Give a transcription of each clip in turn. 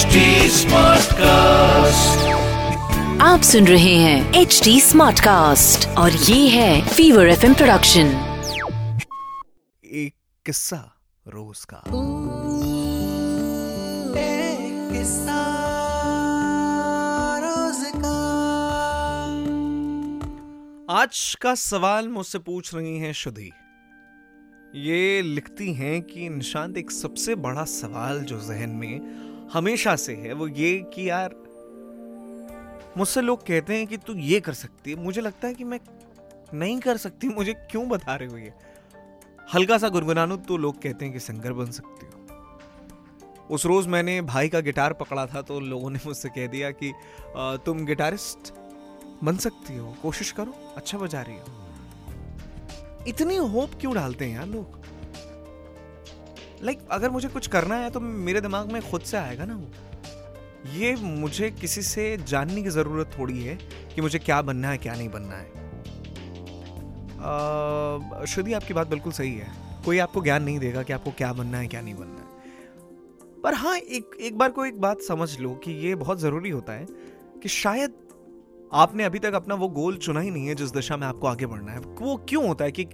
HD cast आप सुन रहे हैं एच डी स्मार्ट कास्ट और ये है फीवर एफ़ प्रोडक्शन एक किस्सा रोज का। आज का सवाल मुझसे पूछ रही हैं शुद्धि ये लिखती हैं कि निशांत एक सबसे बड़ा सवाल जो जहन में हमेशा से है वो ये कि यार, मुझसे लोग कहते हैं कि तू ये कर सकती है। मुझे लगता है कि मैं नहीं कर सकती, मुझे क्यों बता रहे हो ये? हल्का सा गुनगुनानू तो लोग कहते हैं कि सिंगर बन सकती हो। उस रोज मैंने भाई का गिटार पकड़ा था तो लोगों ने मुझसे कह दिया कि तुम गिटारिस्ट बन सकती हो, कोशिश करो अच्छा बजा रही हो। इतनी होप क्यों डालते हैं यार लोग? लाइक like, अगर मुझे कुछ करना है तो मेरे दिमाग में खुद से आएगा ना वो। ये मुझे किसी से जानने की ज़रूरत थोड़ी है कि मुझे क्या बनना है क्या नहीं बनना है। श्रुति आपकी बात बिल्कुल सही है। कोई आपको ज्ञान नहीं देगा कि आपको क्या बनना है क्या नहीं बनना है। पर हाँ एक एक बार को एक बात समझ लो कि ये बहुत ज़रूरी होता है कि शायद आपने अभी तक अपना वो गोल चुना ही नहीं है जिस दिशा में आपको आगे बढ़ना है। वो क्यों होता है कि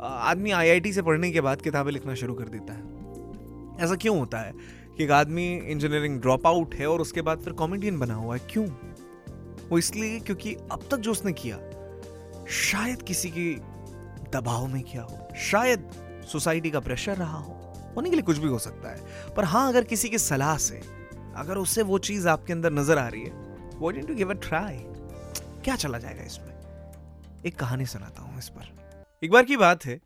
आदमी आईआईटी से पढ़ने के बाद किताबें लिखना शुरू कर देता है? ऐसा क्यों होता है कि एक आदमी इंजीनियरिंग ड्रॉप आउट है और उसके बाद फिर कॉमेडियन बना हुआ है? क्यों? वो इसलिए क्योंकि अब तक जो उसने किया, शायद किसी के दबाव में किया हो, शायद सोसाइटी का प्रेशर रहा हो होने के लिए कुछ भी हो सकता है। पर हाँ अगर किसी की सलाह से, अगर उससे वो चीज़ आपके अंदर नज़र आ रही है वो टू गिव अ ट्राई क्या चला जाएगा इसमें? एक कहानी सुनाता हूँ इस पर। एक बार की बात है,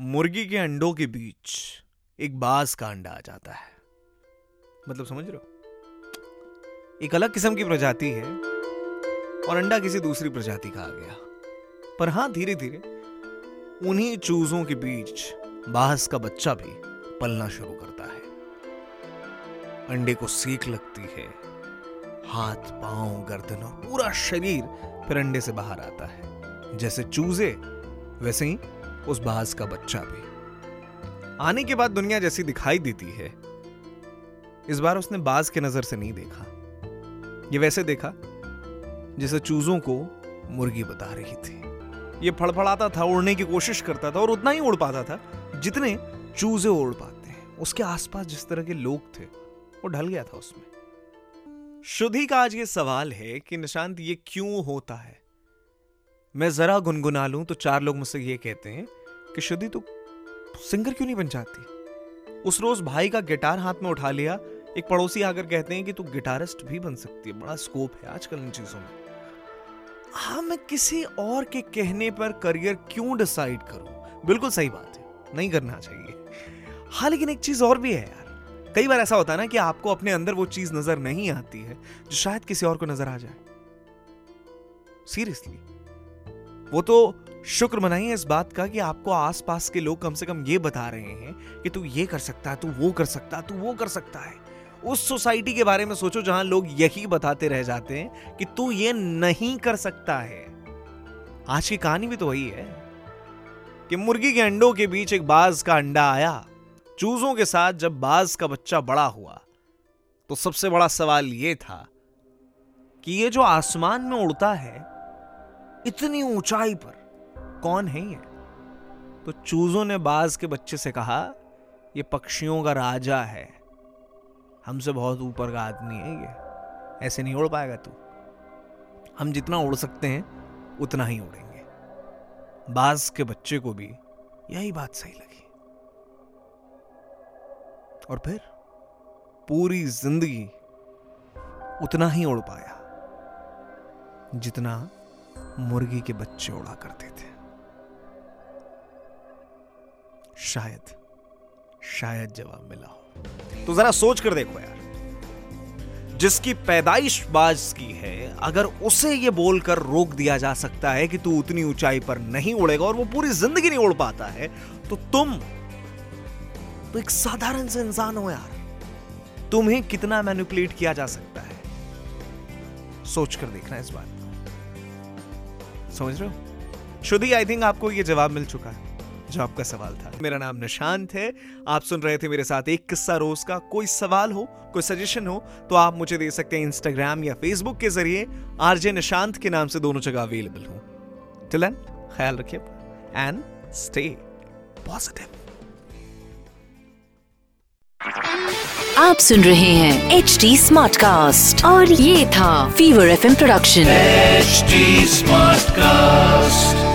मुर्गी के अंडों के बीच। एक बाज का अंडा आ जाता है। मतलब समझ रहे हो? एक अलग किस्म की प्रजाति है और अंडा किसी दूसरी प्रजाति का आ गया। पर हाँ धीरे धीरे उन्हीं चूजों के बीच बाज का बच्चा भी पलना शुरू करता है। अंडे को सीख लगती है। हाथ, पाँव, गर्दन और पूरा शरीर फिर अंडे से बाहर आता है। जैसे चूजे, वैसे ही उस बाज का बच्चा भी। आने के बाद दुनिया जैसी दिखाई देती है। इस बार उसने बाज के नज़र से नहीं देखा। ये वैसे देखा, जैसे चूजों को मुर्गी बता रही थी। ये फड़फड़ाता था, उड़ने की कोशिश करता था और उतना ही उड़ पाता था, जितने चूजे उड़ पाते हैं। उसके आसपास जिस तरह के लोग थे, वो ढल गया था उसमें। शुद्धि का आज ये सवाल है कि निशांत, ये क्यों होता है? मैं जरा गुनगुना लूँ तो चार लोग मुझसे ये कहते हैं कि शुद्धि तू सिंगर क्यों नहीं बन जाती? उस रोज भाई का गिटार हाथ में उठा लिया। एक पड़ोसी आकर कहते हैं कि तू गिटारिस्ट भी बन सकती है। बड़ा स्कोप है आजकल इन चीज़ों में। हाँ मैं किसी और के कहने पर करियर क्यों डिसाइड करूँ? बिल्कुल सही बात है। नहीं करना चाहिए। हाँ लेकिन एक चीज़ और भी है यार। कई बार ऐसा होता है ना कि आपको अपने अंदर वो चीज़ नज़र नहीं आती है, जो शायद किसी और को नज़र आ जाए। सीरियसली वो तो शुक्र मनाइए इस बात का कि आपको आसपास के लोग कम से कम ये बता रहे हैं कि तू ये कर सकता है, तू वो कर सकता है, तू वो कर सकता है। उस सोसाइटी के बारे में सोचो जहाँ लोग यही बताते रह जाते हैं कि तू ये नहीं कर सकता है। आज की कहानी भी तो वही है कि मुर्गी के अंडों के बीच एक बाज का अंडा आया, चूजों के साथ जब बाज का बच्चा बड़ा हुआ तो सबसे बड़ा सवाल यह था कि ये जो आसमान में उड़ता है, इतनी ऊंचाई पर कौन है ये? तो चूजों ने बाज के बच्चे से कहा, ये पक्षियों का राजा है। हमसे बहुत ऊपर का आदमी है ये। ऐसे नहीं उड़ पाएगा तू। हम जितना उड़ सकते हैं, उतना ही उड़ेंगे। बाज के बच्चे को भी यही बात सही लगी। और फिर पूरी ज़िंदगी उतना ही उड़ पाया, जितना मुर्गी के बच्चे उड़ा करते थे। शायद शायद जवाब मिला हो। तो जरा सोच कर देखो यार। जिसकी पैदाइश बाज की है, अगर उसे ये बोलकर रोक दिया जा सकता है कि तू उतनी ऊंचाई पर नहीं उड़ेगा और वो पूरी ज़िंदगी नहीं उड़ पाता है तो तुम तो एक साधारण से इंसान हो यार। तुम्हें कितना मैनिपुलेट किया जा सकता है? सोच कर देखना इस बात को। समझ रहे हो? शुद्धि आई थिंक आपको ये जवाब मिल चुका है। जो आपका सवाल था। मेरा नाम निशांत है। आप सुन रहे थे मेरे साथ एक किस्सा रोज का। कोई सवाल हो कोई सजेशन हो तो आप मुझे दे सकते हैं इंस्टाग्राम या फेसबुक के ज़रिए। आरजे निशांत के नाम से दोनों जगह अवेलेबल हूँ। टिल ख्याल रखिए एंड स्टे पॉजिटिव आप सुन रहे हैं एच डी स्मार्ट कास्ट और ये था Fever F production H smart Smartcast.